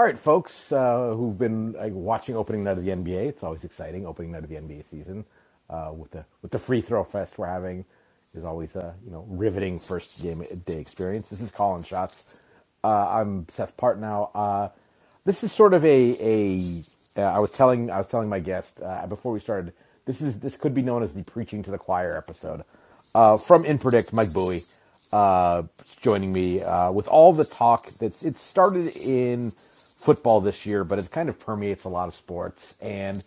All right, folks uh, who've been uh, watching opening night of the NBA. It's always exciting opening night of the NBA season uh, with the with the free throw fest we're having is always a you know riveting first game day experience. This is Colin Shots. Uh, I'm Seth Partnow. Uh, this is sort of a a. Uh, I was telling I was telling my guest uh, before we started. This is this could be known as the preaching to the choir episode. Uh, from InPredict, Mike Beuoy uh, joining me uh, with all the talk that's it started in football this year, but it kind of permeates a lot of sports, and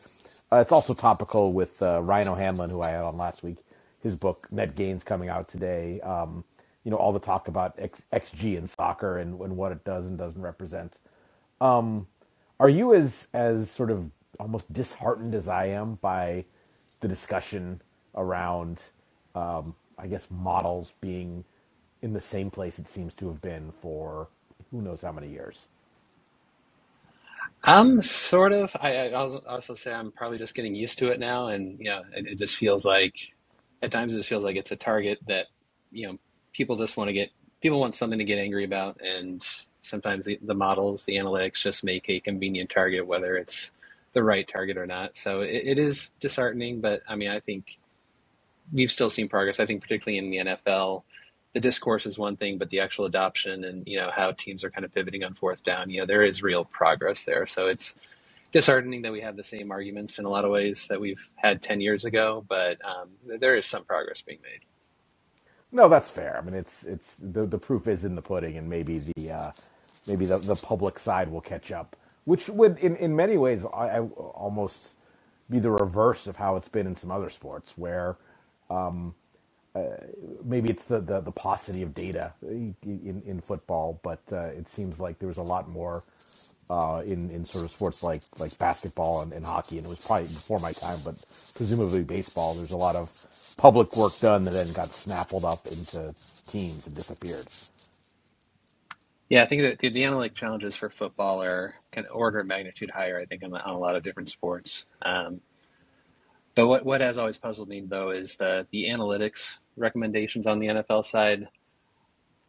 uh, it's also topical with uh, Ryan O'Hanlon, who I had on last week. His book Net Gains coming out today. Um, you know all the talk about X, XG in soccer and, and what it does and doesn't represent. Um, are you as as sort of almost disheartened as I am by the discussion around, um, I guess, models being in the same place it seems to have been for who knows how many years? I'm sort of. I, I also say I'm probably just getting used to it now, and you know, it, it just feels like at times it just feels like it's a target that you know people just want to get people want something to get angry about, and sometimes the, the models, the analytics, just make a convenient target, whether it's the right target or not. So it, it is disheartening, but I mean, I think we've still seen progress. I think particularly in the NFL the discourse is one thing, but the actual adoption and you know how teams are kind of pivoting on fourth down, you know, there is real progress there. So it's disheartening that we have the same arguments in a lot of ways that we've had ten years ago, but um, there is some progress being made. No, that's fair. I mean, it's it's the the proof is in the pudding, and maybe the uh, maybe the, the public side will catch up, which would in in many ways I, I almost be the reverse of how it's been in some other sports where. Um, maybe it's the, the, the paucity of data in, in football, but uh, it seems like there was a lot more uh, in, in sort of sports like, like basketball and, and hockey. And it was probably before my time, but presumably baseball, there's a lot of public work done that then got snaffled up into teams and disappeared. Yeah, I think that the, the analytic challenges for football are kind of order of magnitude higher, I think, on, on a lot of different sports. Um, but what, what has always puzzled me, though, is the, the analytics recommendations on the NFL side,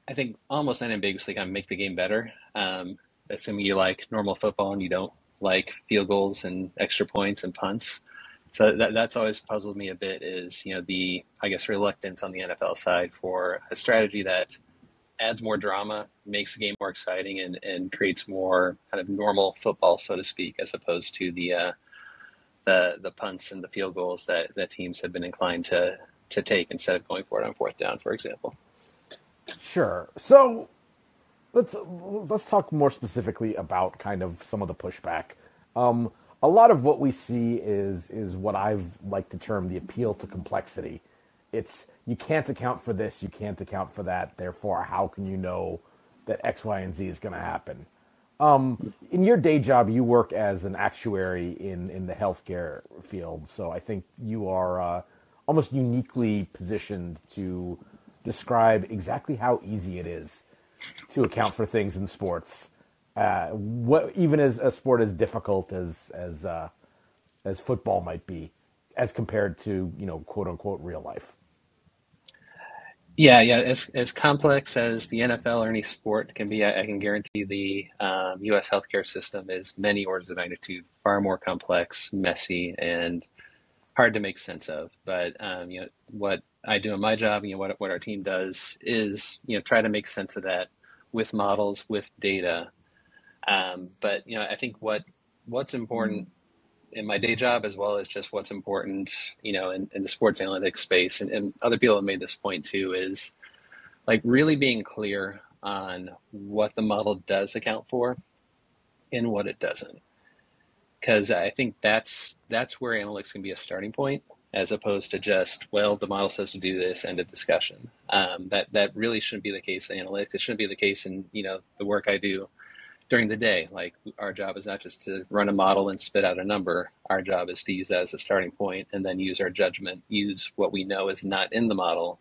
I think almost unambiguously kind of make the game better. Um, assuming you like normal football and you don't like field goals and extra points and punts. So that, that's always puzzled me a bit is, you know, the, I guess, reluctance on the NFL side for a strategy that adds more drama, makes the game more exciting and, and creates more kind of normal football, so to speak, as opposed to the, uh, the, the punts and the field goals that, that teams have been inclined to, to take instead of going for it on fourth down, for example. Sure. So let's let's talk more specifically about kind of some of the pushback. Um, a lot of what we see is is what I've like to term the appeal to complexity. It's you can't account for this, you can't account for that. Therefore, how can you know that X, Y, and Z is going to happen? Um, in your day job, you work as an actuary in in the healthcare field, so I think you are. Uh, almost uniquely positioned to describe exactly how easy it is to account for things in sports. Uh, what even as a sport as difficult as as uh, as football might be, as compared to you know quote unquote real life. Yeah, yeah. As as complex as the NFL or any sport can be, I, I can guarantee the um, U.S. healthcare system is many orders of magnitude far more complex, messy, and hard to make sense of. But um, you know what I do in my job, you know what what our team does is you know try to make sense of that with models, with data. Um, but you know I think what what's important in my day job as well as just what's important you know in, in the sports analytics space and, and other people have made this point too is like really being clear on what the model does account for and what it doesn't because I think that's that's where analytics can be a starting point as opposed to just well the model says to do this end of discussion. Um, that that really shouldn't be the case in analytics. It shouldn't be the case in you know the work I do during the day. Like our job is not just to run a model and spit out a number. Our job is to use that as a starting point and then use our judgment, use what we know is not in the model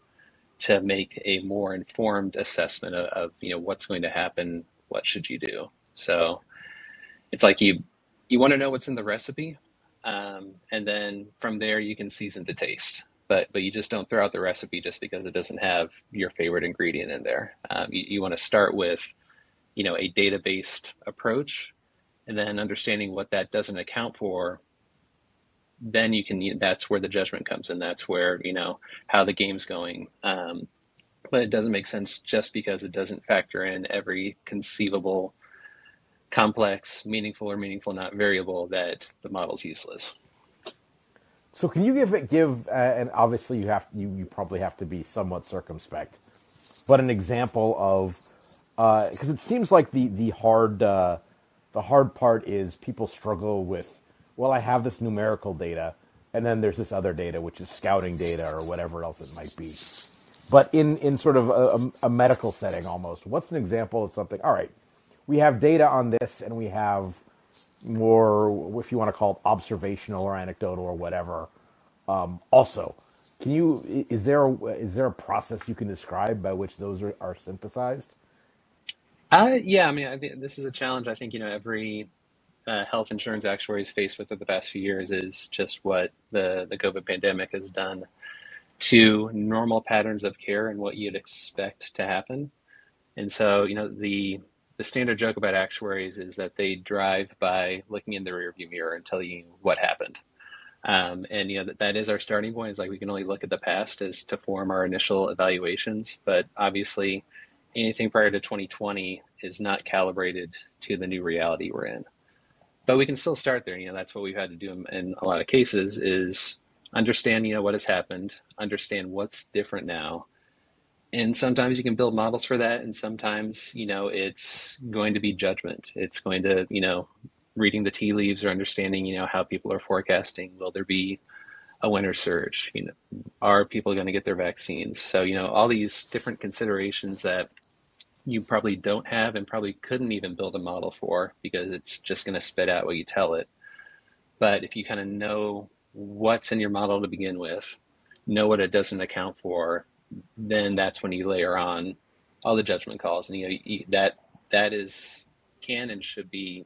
to make a more informed assessment of, of you know what's going to happen, what should you do. So it's like you you want to know what's in the recipe, um, and then from there you can season to taste. But but you just don't throw out the recipe just because it doesn't have your favorite ingredient in there. Um, you, you want to start with, you know, a data based approach, and then understanding what that doesn't account for then you can that's where the judgment comes in that's where you know how the game's going um, but it doesn't make sense just because it doesn't factor in every conceivable complex meaningful or meaningful not variable that the model's useless. So can you give it give uh, and obviously you have you you probably have to be somewhat circumspect, but an example of because it seems like the the hard uh, the hard part is people struggle with well I have this numerical data and then there's this other data which is scouting data or whatever else it might be, but in in sort of a, a medical setting almost what's an example of something all right we have data on this and we have more, if you want to call it observational or anecdotal or whatever. Um, also, can you is there a, is there a process you can describe by which those are, are synthesized? uh, yeah i mean I think this is a challenge i think you know every uh, health insurance actuary is faced with over the past few years is just what the the covid pandemic has done to normal patterns of care and what you'd expect to happen And so, you know, the the standard joke about actuaries is that they drive by looking in the rearview mirror and tell you what happened. Um, and you know that, that is our starting point. Is like we can only look at the past as to form our initial evaluations, but obviously, anything prior to 2020 is not calibrated to the new reality we're in. But we can still start there. You know, that's what we've had to do in, in a lot of cases is understand you know what has happened, understand what's different now, and sometimes you can build models for that and sometimes you know it's going to be judgment. It's going to you know reading the tea leaves or understanding you know how people are forecasting will there be a winter surge? You know are people going to get their vaccines? So you know all these different considerations that you probably don't have and probably couldn't even build a model for because it's just going to spit out what you tell it. But if you kind of know what's in your model to begin with know what it doesn't account for then that's when you layer on all the judgment calls, and you know you, that that is can and should be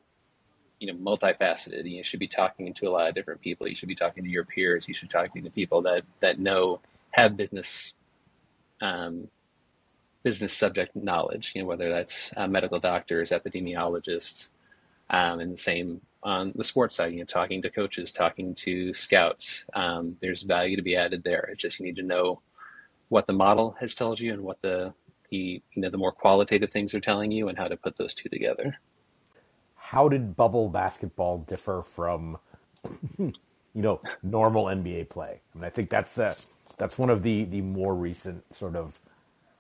you know multifaceted. You should be talking to a lot of different people. You should be talking to your peers. You should be talking to people that that know have business um, business subject knowledge. You know whether that's uh, medical doctors, epidemiologists, um, and the same on the sports side. You know talking to coaches, talking to scouts. Um, there's value to be added there. It's just you need to know what the model has told you and what the the you know the more qualitative things are telling you and how to put those two together. How did bubble basketball differ from you know normal NBA play? I mean, I think that's uh, that's one of the the more recent sort of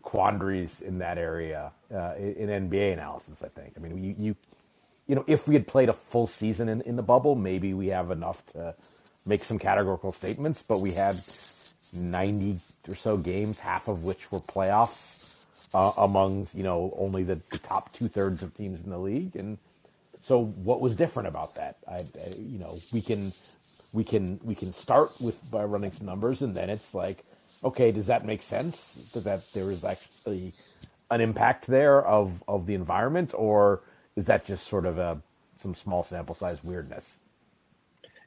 quandaries in that area uh, in, NBA analysis. I think. I mean, you you you know, if we had played a full season in, in the bubble, maybe we have enough to make some categorical statements. But we had 90 or so games, half of which were playoffs uh, among, you know, only the, the top two thirds of teams in the league. And so what was different about that? I, I, you know, we can, we can, we can start with by running some numbers and then it's like, okay, does that make sense that, that there is actually an impact there of, of the environment or is that just sort of a, some small sample size weirdness?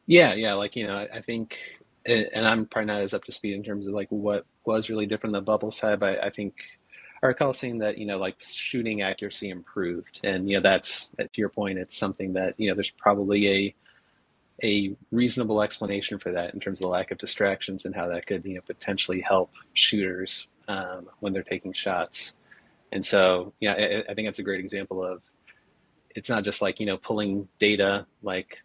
Yeah, yeah, like you know, I, I think, and I'm probably not as up to speed in terms of like what was really different on the bubble side, but I think I recall seeing that you know like shooting accuracy improved, and you know that's to your point, it's something that you know there's probably a a reasonable explanation for that in terms of the lack of distractions and how that could you know potentially help shooters um, when they're taking shots. And so, yeah, I, I think that's a great example of it's not just like you know pulling data like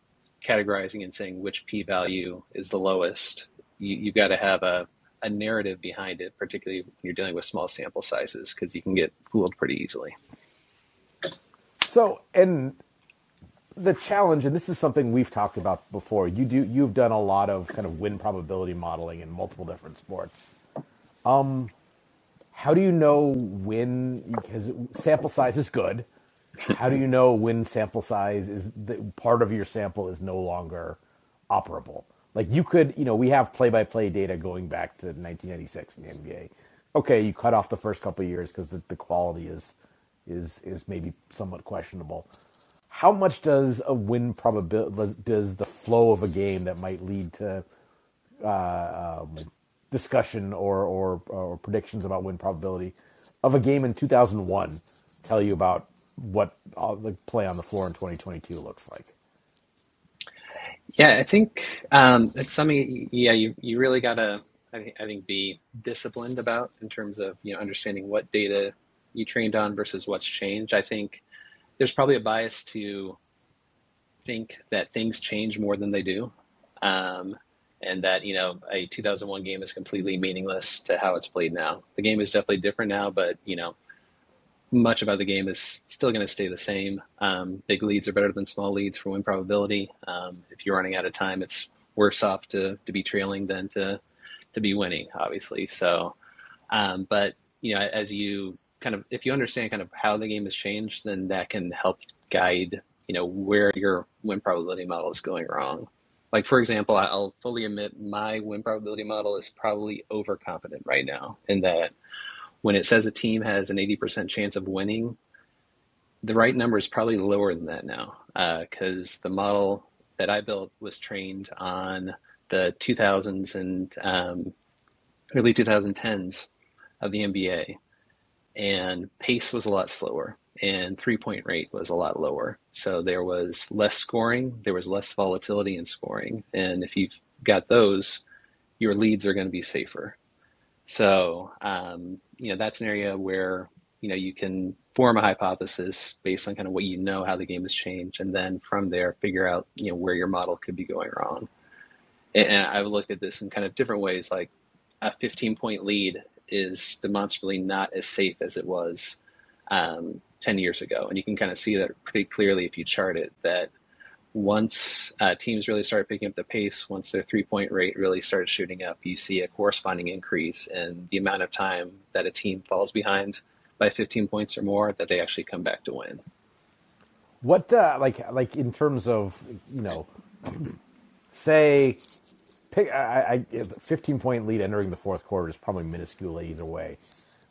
categorizing and saying which p-value is the lowest you, you've got to have a, a narrative behind it particularly when you're dealing with small sample sizes because you can get fooled pretty easily So, and the challenge, and this is something we've talked about before. You do, you've done a lot of kind of win probability modeling in multiple different sports. Um, how do you know when? Because sample size is good. How do you know when sample size is the, part of your sample is no longer operable? Like you could, you know, we have play-by-play data going back to 1996 in the NBA. Okay, you cut off the first couple years because the, the quality is is is maybe somewhat questionable. How much does a win probability does the flow of a game that might lead to uh, um, discussion or, or or predictions about win probability of a game in 2001 tell you about what uh, the play on the floor in 2022 looks like. Yeah, I think um, it's something. Yeah, you you really gotta I think I think be disciplined about in terms of you know understanding what data you trained on versus what's changed. I think there's probably a bias to think that things change more than they do. Um, and that you know a 2001 game is completely meaningless to how it's played now. The game is definitely different now, but you know much about the game is still going to stay the same. Um, big leads are better than small leads for win probability. Um, if you're running out of time, it's worse off to to be trailing than to to be winning, obviously. So, um, but you know, as you kind of if you understand kind of how the game has changed, then that can help guide you know where your win probability model is going wrong. Like for example, I'll fully admit my win probability model is probably overconfident right now in that when it says a team has an 80% chance of winning, the right number is probably lower than that now because uh, the model that I built was trained on the 2000s and um, early 2010s of the NBA, and pace was a lot slower and three point rate was a lot lower. So there was less scoring, there was less volatility in scoring. And if you've got those, your leads are going to be safer. So, um, you know, that's an area where, you know, you can form a hypothesis based on kind of what you know how the game has changed. And then from there, figure out, you know, where your model could be going wrong. And I've looked at this in kind of different ways, like a 15 point lead is demonstrably not as safe as it was um, 10 years ago. And you can kind of see that pretty clearly if you chart it that once uh, teams really started picking up the pace, once their three point rate really started shooting up, you see a corresponding increase in the amount of time that a team falls behind by 15 points or more that they actually come back to win. What, uh, like, like in terms of, you know, say, pick, I, I, 15 point lead entering the fourth quarter is probably minuscule either way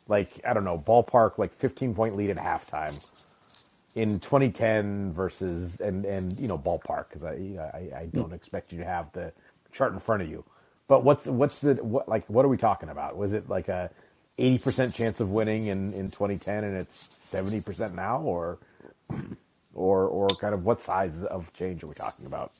like I don't know, ballpark like 15 point lead at halftime in 2010 versus and and you know ballpark because I, I I hmm. don't expect you to have the chart in front of you. But what's what's the what like what are we talking about? Was it like a 80% chance of winning in in 2010 and it's 70% now or or or kind of what size of change are we talking about?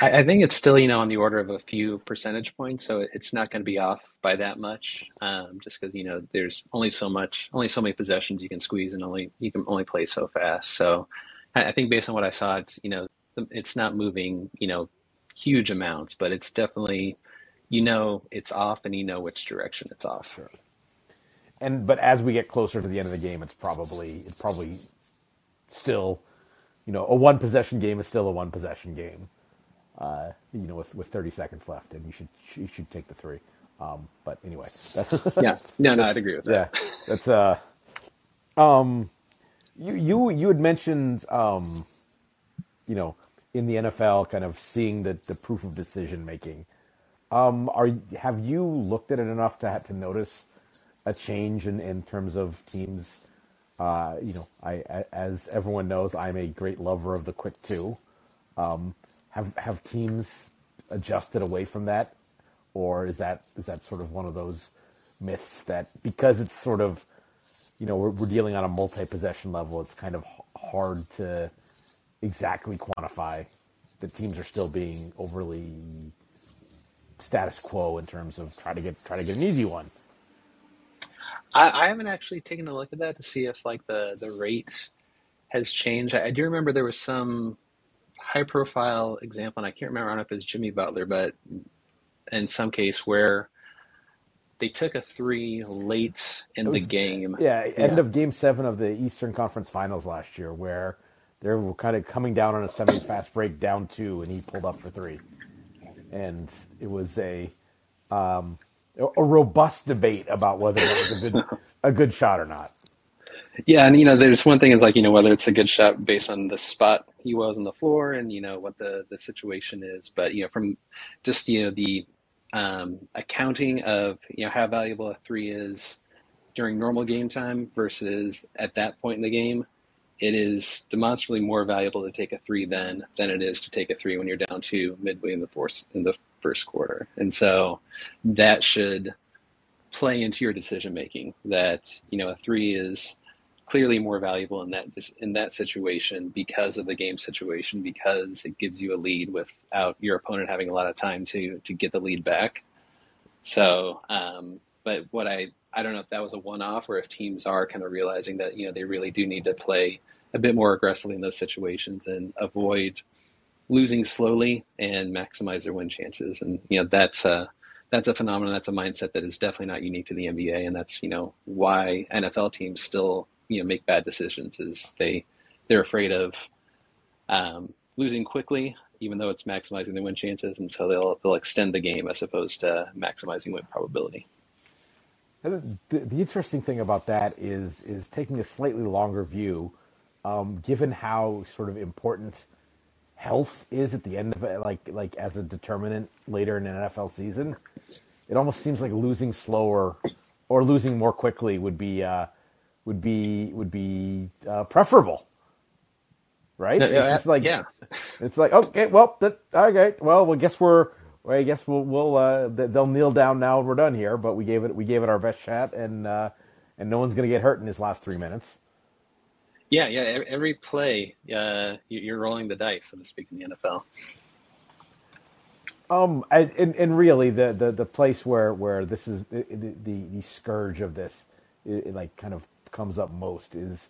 I, I think it's still, you know, on the order of a few percentage points, so it's not going to be off by that much. Um, just because you know, there's only so much, only so many possessions you can squeeze, and only you can only play so fast. So, I, I think based on what I saw, it's you know, it's not moving, you know, huge amounts, but it's definitely, you know, it's off, and you know which direction it's off. Sure. And but as we get closer to the end of the game, it's probably it's probably still, you know, a one possession game is still a one possession game uh, you know, with, with 30 seconds left, and you should you should take the three. Um, but anyway, yeah, no, no, I'd agree with that. Yeah, that's uh, um, you you you had mentioned um, you know, in the NFL, kind of seeing the the proof of decision making. Um, are have you looked at it enough to to notice a change in, in terms of teams? Uh, you know, I as everyone knows, I'm a great lover of the quick two. Um, have have teams adjusted away from that, or is that is that sort of one of those myths that because it's sort of you know we're, we're dealing on a multi-possession level, it's kind of hard to exactly quantify that teams are still being overly status quo in terms of try to get try to get an easy one. I, I haven't actually taken a look at that to see if like the the rate has changed. I, I do remember there was some high profile example, and I can't remember if it's Jimmy Butler, but in some case where they took a three late in was, the game. Yeah, end yeah. of game seven of the Eastern Conference Finals last year, where they were kind of coming down on a semi fast break, down two, and he pulled up for three. And it was a um, a robust debate about whether it was a good a good shot or not. Yeah, and you know, there's one thing is like you know whether it's a good shot based on the spot he was on the floor and you know what the the situation is, but you know from just you know the um, accounting of you know how valuable a three is during normal game time versus at that point in the game, it is demonstrably more valuable to take a three then than it is to take a three when you're down two midway in the fourth in the first quarter, and so that should play into your decision making. That you know a three is clearly more valuable in that in that situation because of the game situation because it gives you a lead without your opponent having a lot of time to to get the lead back. So, um, but what I I don't know if that was a one off or if teams are kind of realizing that you know they really do need to play a bit more aggressively in those situations and avoid losing slowly and maximize their win chances. And you know that's a that's a phenomenon. That's a mindset that is definitely not unique to the NBA, and that's you know why NFL teams still you know make bad decisions. Is they they're afraid of um, losing quickly, even though it's maximizing their win chances, and so they'll they'll extend the game as opposed to maximizing win probability. And the, the interesting thing about that is is taking a slightly longer view, um, given how sort of important health is at the end of it, like like as a determinant later in an NFL season. It almost seems like losing slower or losing more quickly would be uh, would be would be uh, preferable, right? No, It's yeah, just like yeah. it's like okay, well, that, okay, well, well, guess we're. well, I guess we'll, we'll uh, they'll kneel down now and we're done here. But we gave it we gave it our best shot, and uh, and no one's gonna get hurt in his last three minutes. Yeah, yeah. Every, play, uh, you- you're rolling the dice, so to speak, in the NFL. Um, and, and, and really, the, the, the place where, where this is the, the, the scourge of this, it, it like kind of comes up most is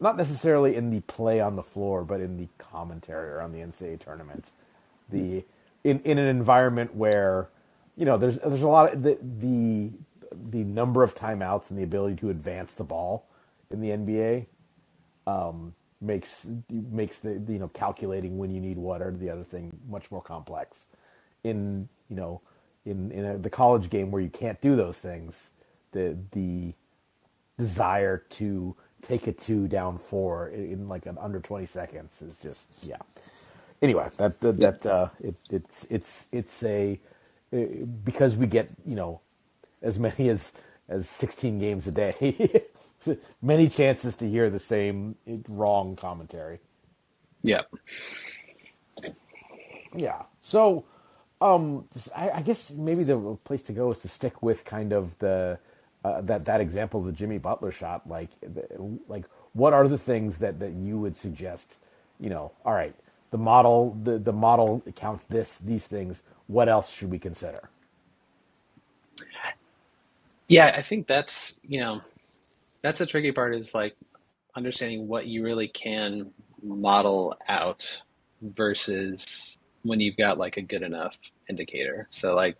not necessarily in the play on the floor, but in the commentary around the NCAA tournament. The in, in an environment where, you know, there's there's a lot of the the the number of timeouts and the ability to advance the ball in the NBA um, makes makes the you know calculating when you need what or the other thing much more complex. In you know in in a, the college game where you can't do those things, the the desire to take a two down four in, in like an under twenty seconds is just yeah. Anyway, that that, Yeah. that uh, it, it's it's it's a uh, because we get you know as many as as 16 games a day many chances to hear the same wrong commentary Yeah. yeah so um i, I guess maybe the place to go is to stick with kind of the uh, that that example of the jimmy butler shot like like what are the things that that you would suggest you know all right the model the the model counts this these things what else should we consider Yeah, I think that's, you know, that's the tricky part is like understanding what you really can model out versus when you've got like a good enough indicator. So like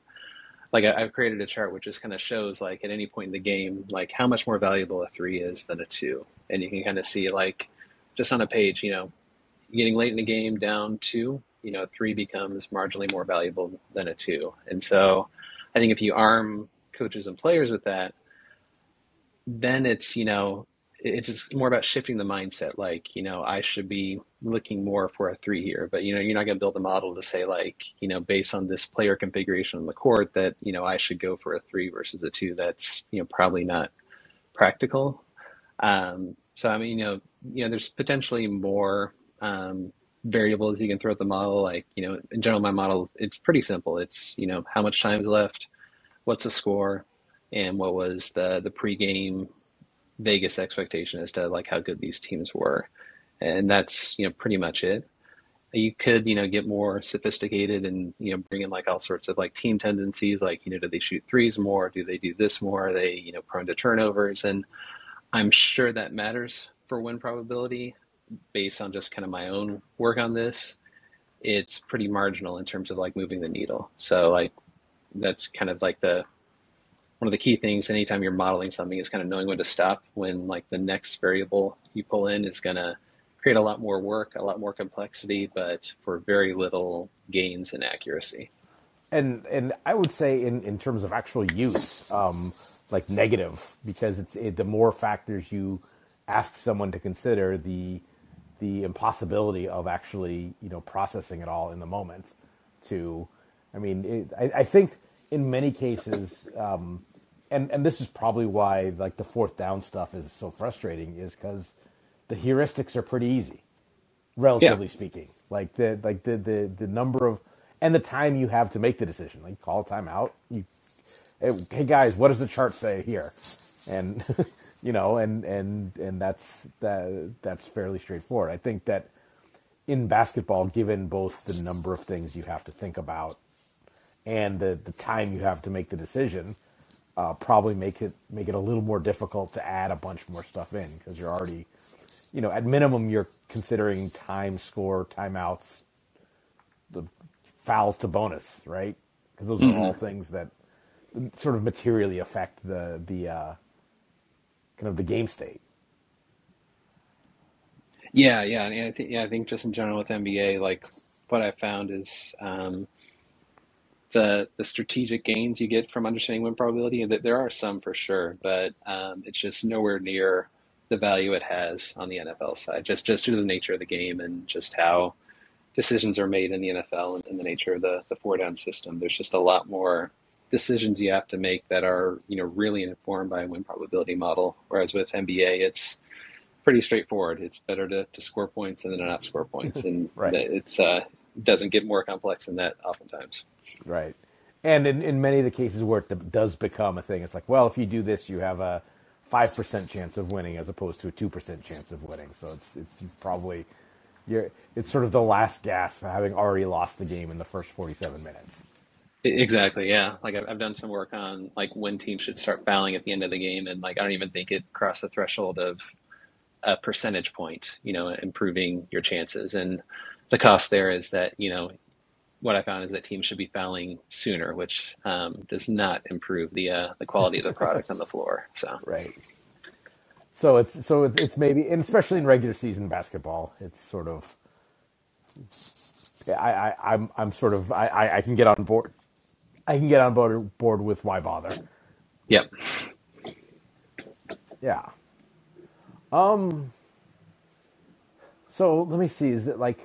like I- I've created a chart which just kind of shows like at any point in the game like how much more valuable a three is than a two, and you can kind of see like just on a page, you know, getting late in the game down two, you know, three becomes marginally more valuable than a two, and so I think if you arm coaches and players with that then it's you know it's just more about shifting the mindset like you know i should be looking more for a three here but you know you're not going to build a model to say like you know based on this player configuration on the court that you know i should go for a three versus a two. That's you know probably not practical. Um, so i mean you know you know there's potentially more um, variables you can throw at the model. Like you know in general my model it's pretty simple. It's you know how much time is left what's the score and what was the the pregame Vegas expectation as to like how good these teams were, and that's you know pretty much it. You could you know get more sophisticated and you know bring in like all sorts of like team tendencies, like you know do they shoot threes more? Do they do this more? Are they you know prone to turnovers? And I'm sure that matters for win probability based on just kind of my own work on this. It's pretty marginal in terms of like moving the needle. So like that's kind of like the one of the key things anytime you're modeling something is kind of knowing when to stop when like the next variable you pull in is going to create a lot more work a lot more complexity but for very little gains in accuracy and and I would say in in terms of actual use, um, like negative, because it's it, the more factors you ask someone to consider, the the impossibility of actually you know processing it all in the moment. To, I mean, it, I, I think in many cases, um, and and this is probably why like the fourth down stuff is so frustrating, is because the heuristics are pretty easy yeah relatively speaking. Like the like the the the number of and the time you have to make the decision. Like call a timeout. You hey, hey guys, what does the chart say here? And you know, and and and that's that that's fairly straightforward. I think that in basketball, given both the number of things you have to think about and the the time you have to make the decision, uh, probably make it make it a little more difficult to add a bunch more stuff in because you're already, you know, at minimum you're considering time, score, timeouts, the fouls to bonus, right? Because those are all things that sort of materially affect the the uh, kind of the game state. Yeah, yeah, and I think yeah, I think just in general with NBA, like what I found is um, the the strategic gains you get from understanding win probability, and that there are some for sure, but um, it's just nowhere near the value it has on the NFL side, just just due to the nature of the game and just how decisions are made in the NFL and, and the nature of the the four down system. There's just a lot more decisions you have to make that are you know really informed by a win probability model, whereas with NBA, it's pretty straightforward. It's better to, to score points than to not score points, and Right. it's uh, doesn't get more complex than that oftentimes. Right. And in, in many of the cases where it does become a thing, it's like, well, if you do this, you have a five percent chance of winning as opposed to a two percent chance of winning. So it's it's probably you're it's sort of the last gasp for having already lost the game in the first forty seven minutes. Exactly, yeah. Like I've, I've done some work on like when teams should start fouling at the end of the game, and like I don't even think it crossed the threshold of a percentage point, you know, improving your chances. And the cost there is that you know what I found is that teams should be fouling sooner, which um, does not improve the uh, the quality of the product on the floor. So Right. So it's so it's, it's maybe and especially in regular season basketball, it's sort of I, I I'm I'm sort of I, I I can get on board I can get on board board with why bother. yep. Yeah. Um. So let me see. Is it like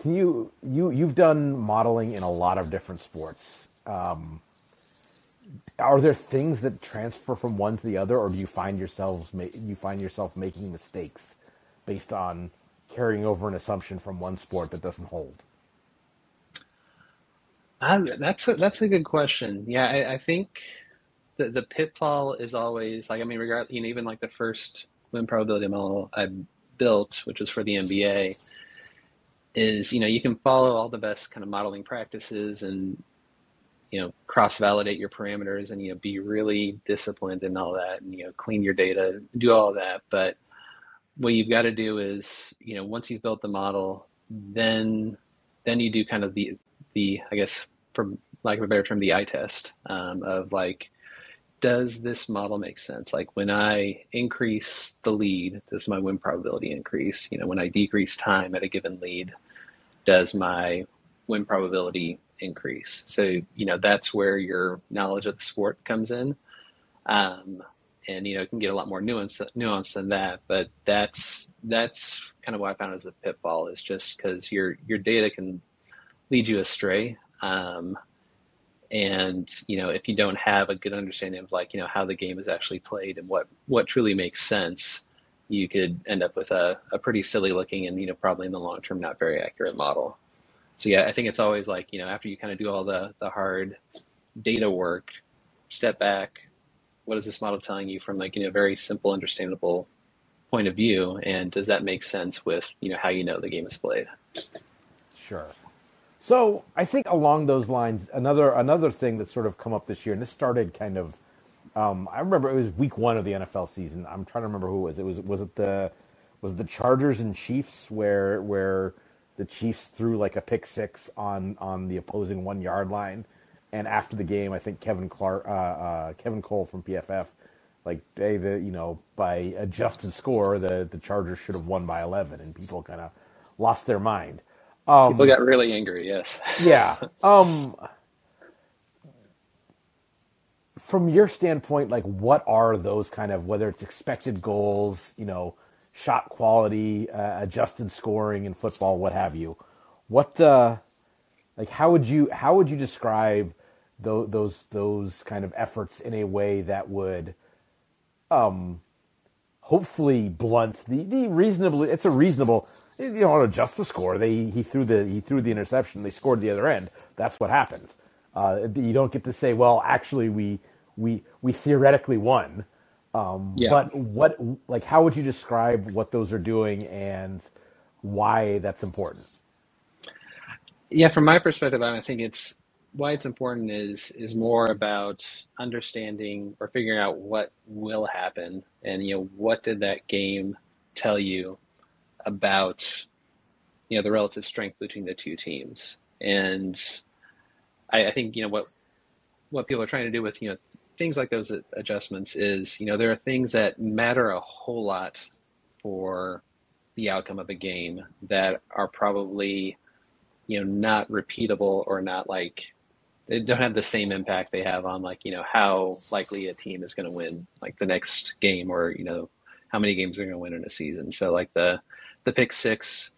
can you you you've done modeling in a lot of different sports? Are there things that transfer from one to the other, or do you find yourselves you find yourself making mistakes based on carrying over an assumption from one sport that doesn't hold? Uh, that's a, that's a good question. Yeah, I, I think the the pitfall is always like I mean, regard you know even like the first win probability model I built, which was for the NBA, is you know you can follow all the best kind of modeling practices and you know cross validate your parameters and you know be really disciplined and all that and you know clean your data, do all that, but what you've got to do is you know once you've built the model, then then you do kind of the the I guess for lack of a better term the eye test um, of like does this model make sense? Like when I increase the lead, does my win probability increase? You know, when I decrease time at a given lead, does my win probability increase? So, you know, that's where your knowledge of the sport comes in. Um, and you know, it can get a lot more nuance nuance than that, but that's that's kind of what I found as a pitfall is just because your your data can lead you astray. Um, and you know if you don't have a good understanding of like you know how the game is actually played and what what truly makes sense you could end up with a, a pretty silly looking and you know probably in the long term not very accurate model so yeah i think it's always like you know after you kind of do all the the hard data work step back what is this model telling you from like you know very simple understandable point of view and does that make sense with you know how you know the game is played Sure. So I think along those lines, another another thing that's sort of come up this year, and this started kind of. Um, I remember it was week one of the NFL season. I'm trying to remember who it was. It was was it the was it the Chargers and Chiefs where where the Chiefs threw like a pick six on on the opposing one yard line, and after the game, I think Kevin Clark, uh, uh, Kevin Cole from PFF, like hey, the you know by adjusted score, the the Chargers should have won by 11, and people kind of lost their mind. people got really angry yes Yeah. Um from your standpoint, like what are those kind of whether it's expected goals, you know, shot quality, uh, adjusted scoring in football, what have you? What uh like how would you how would you describe those those those kind of efforts in a way that would um hopefully blunt the, the reasonably it's a reasonable you know adjust the score they he threw the he threw the interception they scored the other end that's what happens uh, you don't get to say well actually we we we theoretically won um, Yeah. But what, like, how would you describe what those are doing and why that's important? Yeah, from my perspective, I think it's why it's important is is more about understanding or figuring out what will happen and you know what did that game tell you about you know the relative strength between the two teams. And I, I think you know what what people are trying to do with you know things like those adjustments is you know there are things that matter a whole lot for the outcome of a game that are probably you know not repeatable or not like they don't have the same impact they have on like you know how likely a team is going to win like the next game or you know how many games they're going to win in a season. So like the the pick six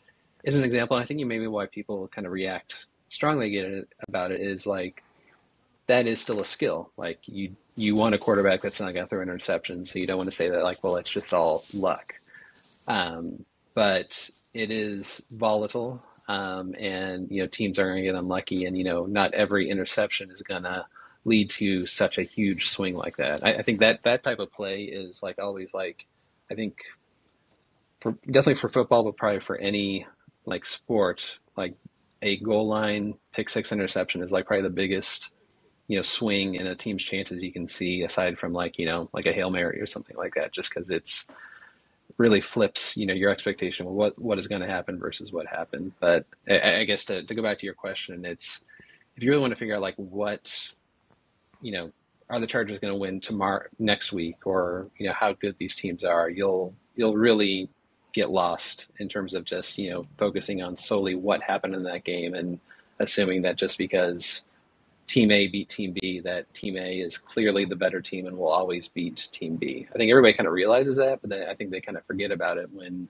is an example and i think you maybe why people kind of react strongly about it is like that is still a skill like you you want a quarterback that's not going to throw interceptions so you don't want to say that like well it's just all luck um, but it is volatile, um, and you know teams are going to get unlucky, and you know not every interception is going to lead to such a huge swing like that. I, I think that that type of play is like always like I think for definitely for football, but probably for any like sport, like a goal line pick six interception is like probably the biggest you know swing in a team's chances you can see aside from like you know like a hail mary or something like that just because it's really flips you know your expectation of what what is going to happen versus what happened. But I, I guess to, to go back to your question it's if you really want to figure out like what you know are the chargers going to win tomorrow next week or you know how good these teams are you'll you'll really get lost in terms of just you know focusing on solely what happened in that game and assuming that just because Team A beat Team B, that Team A is clearly the better team and will always beat Team B. I think everybody kind of realizes that, but then I think they kind of forget about it when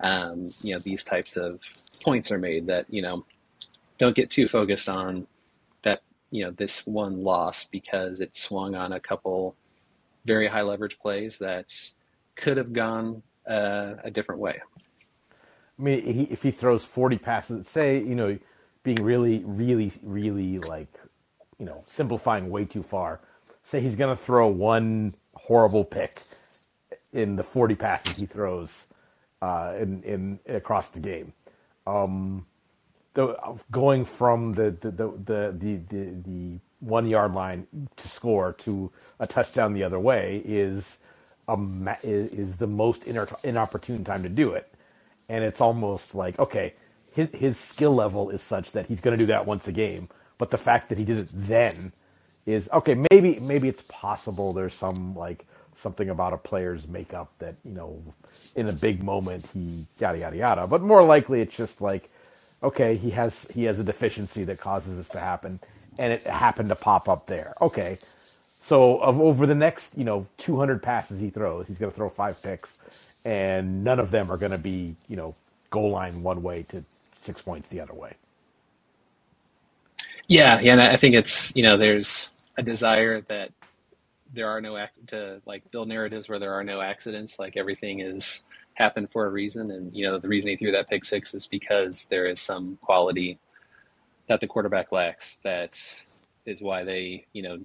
um, you know these types of points are made. That you know don't get too focused on that you know this one loss because it swung on a couple very high leverage plays that could have gone uh, a different way. I mean, he, if he throws 40 passes, say, you know, being really, really, really like, you know, simplifying way too far, say he's going to throw one horrible pick in the 40 passes he throws uh, in, in across the game. The, going from the the, the, the, the, the, the one yard line to score to a touchdown the other way is a is, is the most inopportune time to do it and it's almost like okay, his his skill level is such that he's going to do that once a game. But the fact that he did it then is okay. Maybe maybe it's possible there's some like something about a player's makeup that you know in a big moment he yada yada yada. But more likely it's just like okay, he has he has a deficiency that causes this to happen, and it happened to pop up there. Okay, so of over the next, you know, 200 passes he throws, he's going to throw five picks, and none of them are going to be, you know, goal line one way to six points the other way. Yeah, yeah, and I think it's you know there's a desire that there are no act to like build narratives where there are no accidents. Like everything is happened for a reason, and you know the reason he threw that pick six is because there is some quality that the quarterback lacks. That is why they you know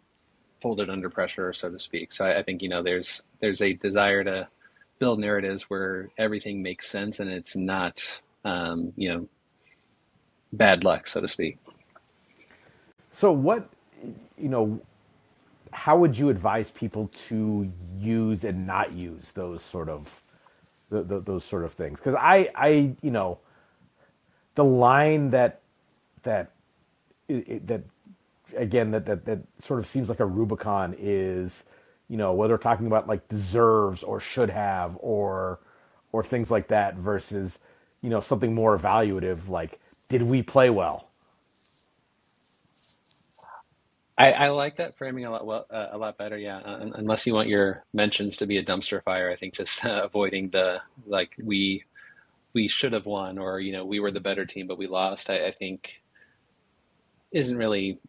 folded under pressure, so to speak. So I, I think you know there's there's a desire to build narratives where everything makes sense and it's not um, you know bad luck, so to speak. So what, you know, how would you advise people to use and not use those sort of th- th- those sort of things? Because I, I, you know, the line that that that again that, that that sort of seems like a Rubicon is, you know, whether we're talking about like deserves or should have or or things like that versus, you know, something more evaluative like did we play well? I, I like that framing a lot well, uh, a lot better. Yeah, uh, unless you want your mentions to be a dumpster fire, I think just uh, avoiding the like we we should have won or you know we were the better team but we lost. I, I think isn't really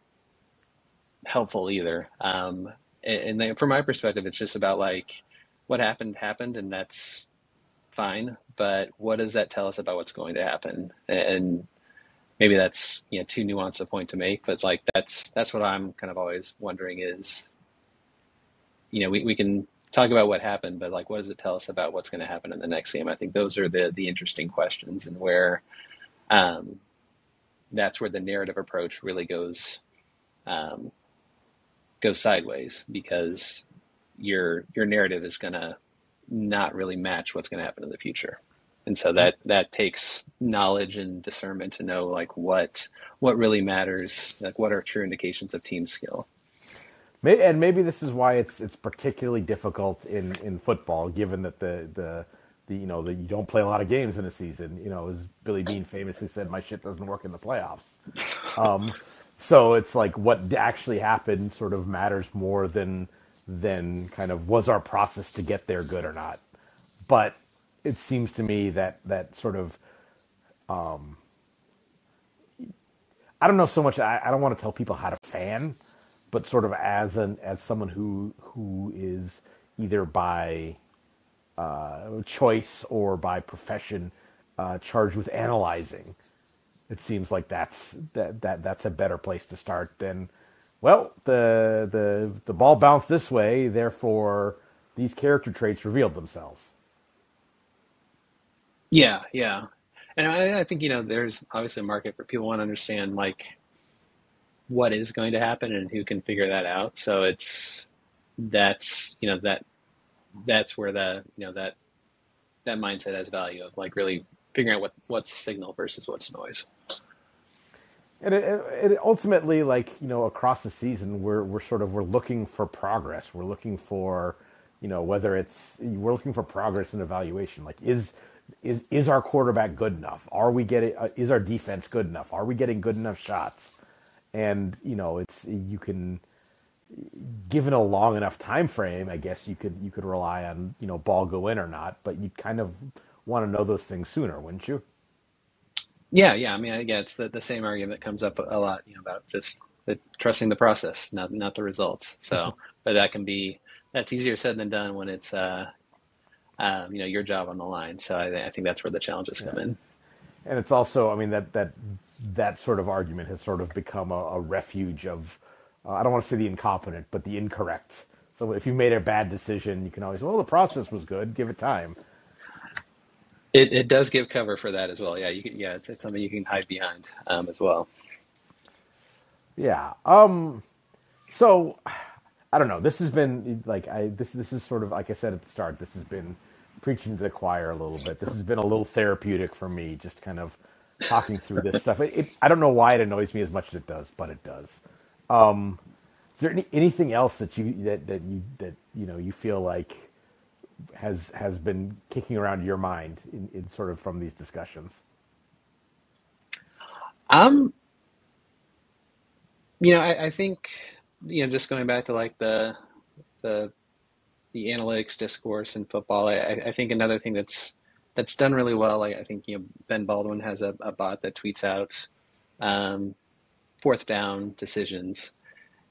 helpful either. Um, and, and then from my perspective, it's just about like what happened happened, and that's fine. But what does that tell us about what's going to happen? And maybe that's you know too nuanced a point to make, but like that's that's what I'm kind of always wondering is, you know, we, we can talk about what happened, but like, what does it tell us about what's going to happen in the next game? I think those are the the interesting questions, and where um, that's where the narrative approach really goes um, goes sideways because your your narrative is going to not really match what's going to happen in the future and so that that takes knowledge and discernment to know like what what really matters like what are true indications of team skill and maybe this is why it's it's particularly difficult in, in football, given that the, the the you know that you don't play a lot of games in a season. You know, as Billy Beane famously said, "My shit doesn't work in the playoffs." Um, so it's like what actually happened sort of matters more than than kind of was our process to get there good or not. But it seems to me that that sort of I don't know so much. I, I don't want to tell people how to fan, but sort of as an as someone who who is either by uh, choice or by profession uh, charged with analyzing. It seems like that's that, that that's a better place to start than well the the the ball bounced this way, therefore these character traits revealed themselves. Yeah yeah and I, I think you know there's obviously a market for people want to understand like what is going to happen and who can figure that out so it's that's you know that that's where the you know that that mindset has value of like really figuring out what what's signal versus what's noise And it, it, ultimately, like you know, across the season, we're we're sort of we're looking for progress. We're looking for, you know, whether it's we're looking for progress in evaluation. Like, is is is our quarterback good enough? Are we getting? Uh, is our defense good enough? Are we getting good enough shots? And you know, it's you can given a long enough time frame, I guess you could you could rely on you know ball go in or not. But you kind of want to know those things sooner, wouldn't you? Yeah, yeah. I mean, again, it's the, the same argument comes up a lot, you know, about just the, trusting the process, not not the results. So, but that can be that's easier said than done when it's uh, um, you know your job on the line. So I, I think that's where the challenges come Yeah. in. And it's also, I mean, that that that sort of argument has sort of become a, a refuge of, uh, I don't want to say the incompetent, but the incorrect. So if you made a bad decision, you can always, well, the process was good, give it time. It it does give cover for that as well. Yeah, you can. Yeah, it's, it's something you can hide behind um, as well. Yeah. Um. So I don't know. This has been like I this this is sort of like I said at the start. This has been preaching to the choir a little bit. This has been a little therapeutic for me, just kind of talking through this stuff. It, it, I don't know why it annoys me as much as it does, but it does. Is there any, anything else that you that, that you that you know you feel like has has been kicking around your mind in, in sort of from these discussions? Um, you know, I, I think you know, just going back to like the the the analytics discourse in football, I, I I think another thing that's that's done really well. Like I think you know Ben Baldwin has a, a bot that tweets out um, fourth down decisions,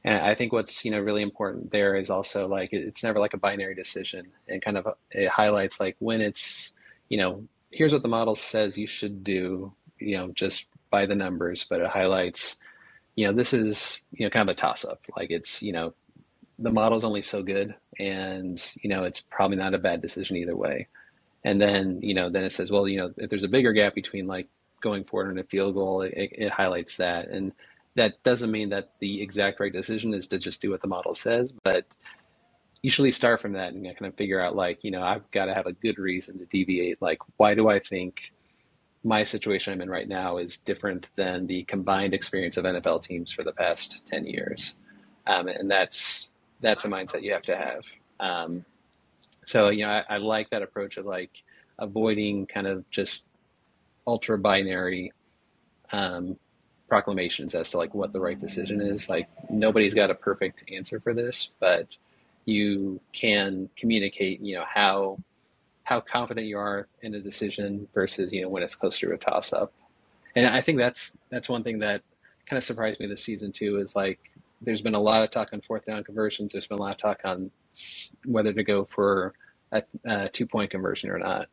and I think what's you know really important there is also like it's never like a binary decision, and kind of it highlights like when it's you know here's what the model says you should do, you know just by the numbers, but it highlights you know this is you know kind of a toss up. Like it's you know the model's only so good, and you know it's probably not a bad decision either way. And then you know then it says well you know if there's a bigger gap between like going forward and a field goal, it, it highlights that and. That doesn't mean that the exact right decision is to just do what the model says, but usually start from that and kind of figure out like you know i've got to have a good reason to deviate like why do i think my situation i'm in right now is different than the combined experience of nfl teams for the past 10 years um, and that's that's a mindset you have to have um, so you know I, I like that approach of like avoiding kind of just ultra binary um, proclamations as to like what the right decision is. Like nobody's got a perfect answer for this, but you can communicate, you know, how how confident you are in a decision versus, you know, when it's close to a toss up. And I think that's that's one thing that kind of surprised me this season too is like there's been a lot of talk on fourth down conversions. There's been a lot of talk on whether to go for a, a two point conversion or not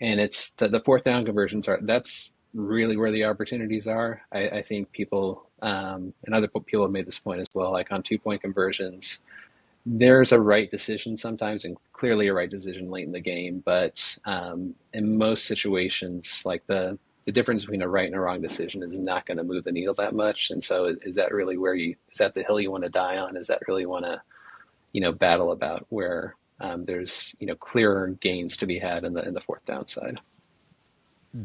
and it's the, the fourth down conversions are that's really where the opportunities are. I, I think people um, and other people have made this point as well. Like on two point conversions, there's a right decision sometimes, and clearly a right decision late in the game. But um, in most situations, like the the difference between a right and a wrong decision is not going to move the needle that much. And so, is, is that really where you is that the hill you want to die on? Is that really want to you know battle about where um, there's you know clearer gains to be had in the in the fourth downside?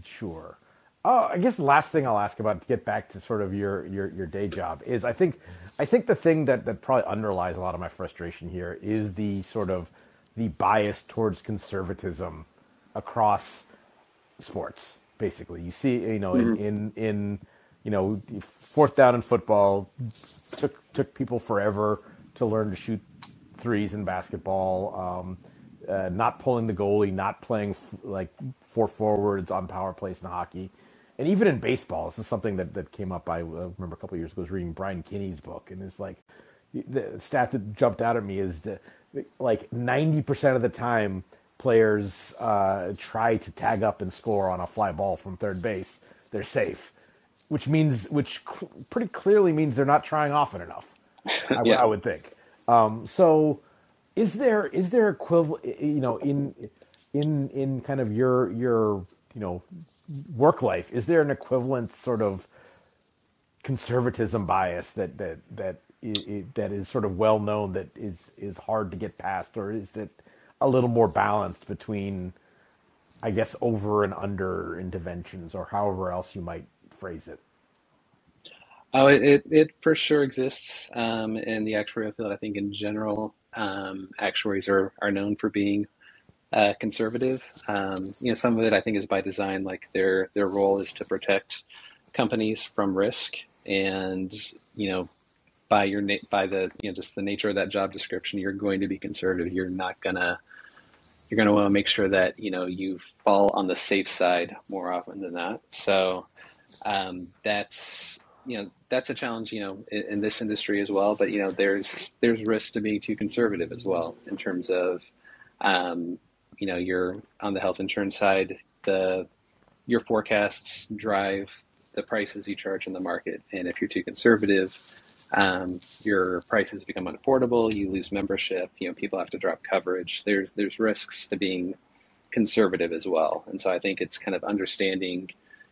Sure. Oh, I guess the last thing I'll ask about to get back to sort of your, your, your day job is I think I think the thing that, that probably underlies a lot of my frustration here is the sort of the bias towards conservatism across sports. Basically, you see, you know, in Mm-hmm. in, in you know, fourth down in football took took people forever to learn to shoot threes in basketball. Um, uh, not pulling the goalie, not playing f- like four forwards on power plays in hockey, and even in baseball. This is something that, that came up. I uh, remember a couple of years ago. I was reading Brian Kenny's book, and it's like the stat that jumped out at me is that like ninety percent of the time players uh, try to tag up and score on a fly ball from third base. They're safe, which means which cl- pretty clearly means they're not trying often enough. I, Yeah. I would think. Um, so, is there is there equivalent, you know, in in in kind of your your you know work life? Is there an equivalent sort of conservatism bias that that that that is sort of well known that is is hard to get past, or is it a little more balanced between, I guess, over and under interventions, or however else you might phrase it? Oh, it, it, for sure exists um, in the actuarial field. I think in general, um, actuaries are, are known for being uh, conservative. Um, you know, some of it I think is by design. Like their their role is to protect companies from risk, and you know, by your na- by the you know just the nature of that job description, you're going to be conservative. You're not gonna you're gonna want to make sure that you know you fall on the safe side more often than not. So um, that's you know that's a challenge you know in, in this industry as well. But you know there's there's risk to being too conservative as well in terms of um, you know you're on the health insurance side the your forecasts drive the prices you charge in the market, and if you're too conservative. Um, your prices become unaffordable. You lose membership. You know, people have to drop coverage. There's there's risks to being conservative as well. And so I think it's kind of understanding,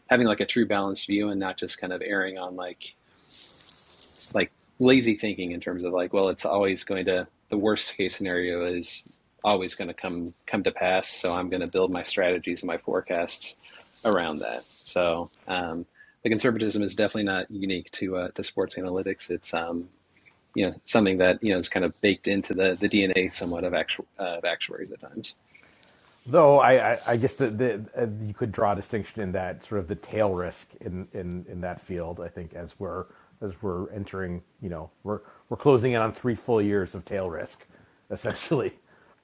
having like a true balanced view and not just kind of erring on like like lazy thinking in terms of like, well, it's always going to the worst case scenario is always going to come come to pass. So I'm going to build my strategies and my forecasts around that. So um, the conservatism is definitely not unique to uh, to sports analytics. It's um, you know something that you know is kind of baked into the the DNA somewhat of actu- uh, of actuaries at times. Though I, I, I guess the, the uh, you could draw a distinction in that sort of the tail risk in, in, in that field. I think as we're as we're entering, you know, we're we're closing in on three full years of tail risk, essentially.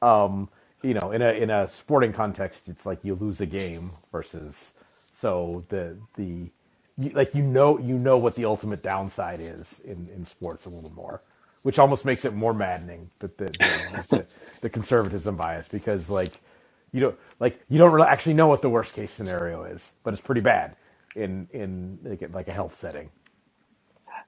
Um, you know, in a in a sporting context, it's like you lose a game versus so the the you, like you know you know what the ultimate downside is in in sports a little more, which almost makes it more maddening that the the, the the conservatism bias because like you don't like you don't really actually know what the worst case scenario is, but it's pretty bad in in like, a- like a health setting.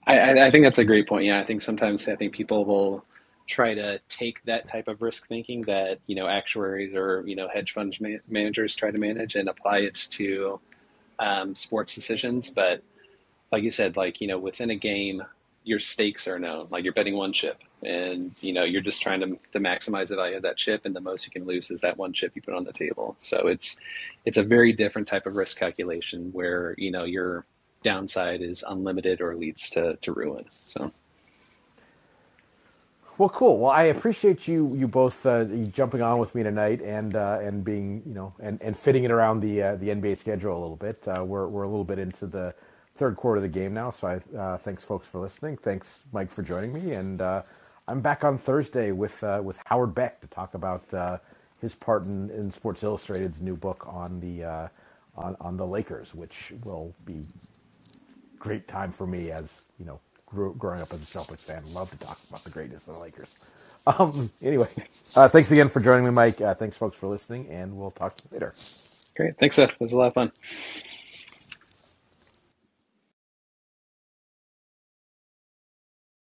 I, I I think that's a great point. Yeah, I think sometimes I think people will try to take that type of risk thinking that you know actuaries or you know hedge fund ma- managers try to manage and apply it to um, sports decisions. But like you said, like you know within a game, your stakes are known. Like you're betting one chip, and you know you're just trying to to maximize the value of that chip, and the most you can lose is that one chip you put on the table. So it's it's a very different type of risk calculation where you know your downside is unlimited or leads to to ruin. So. Well, cool. Well, I appreciate you you both uh, jumping on with me tonight and uh, and being you know and, and fitting it around the uh, the NBA schedule a little bit. Uh, we're we're a little bit into the third quarter of the game now, so I uh, thanks folks for listening. Thanks Mike for joining me, and uh, I'm back on Thursday with with Howard Beck to talk about his part in, in Sports Illustrated's new book on the on on the Lakers, which will be great time for me as you know grew, growing up as a Celtics fan. Love to talk about the greatness of the Lakers. Um, anyway, uh, thanks again for joining me, Mike. Uh, thanks, folks, for listening, and we'll talk to you later. Great. Thanks, Seth. It was a lot of fun.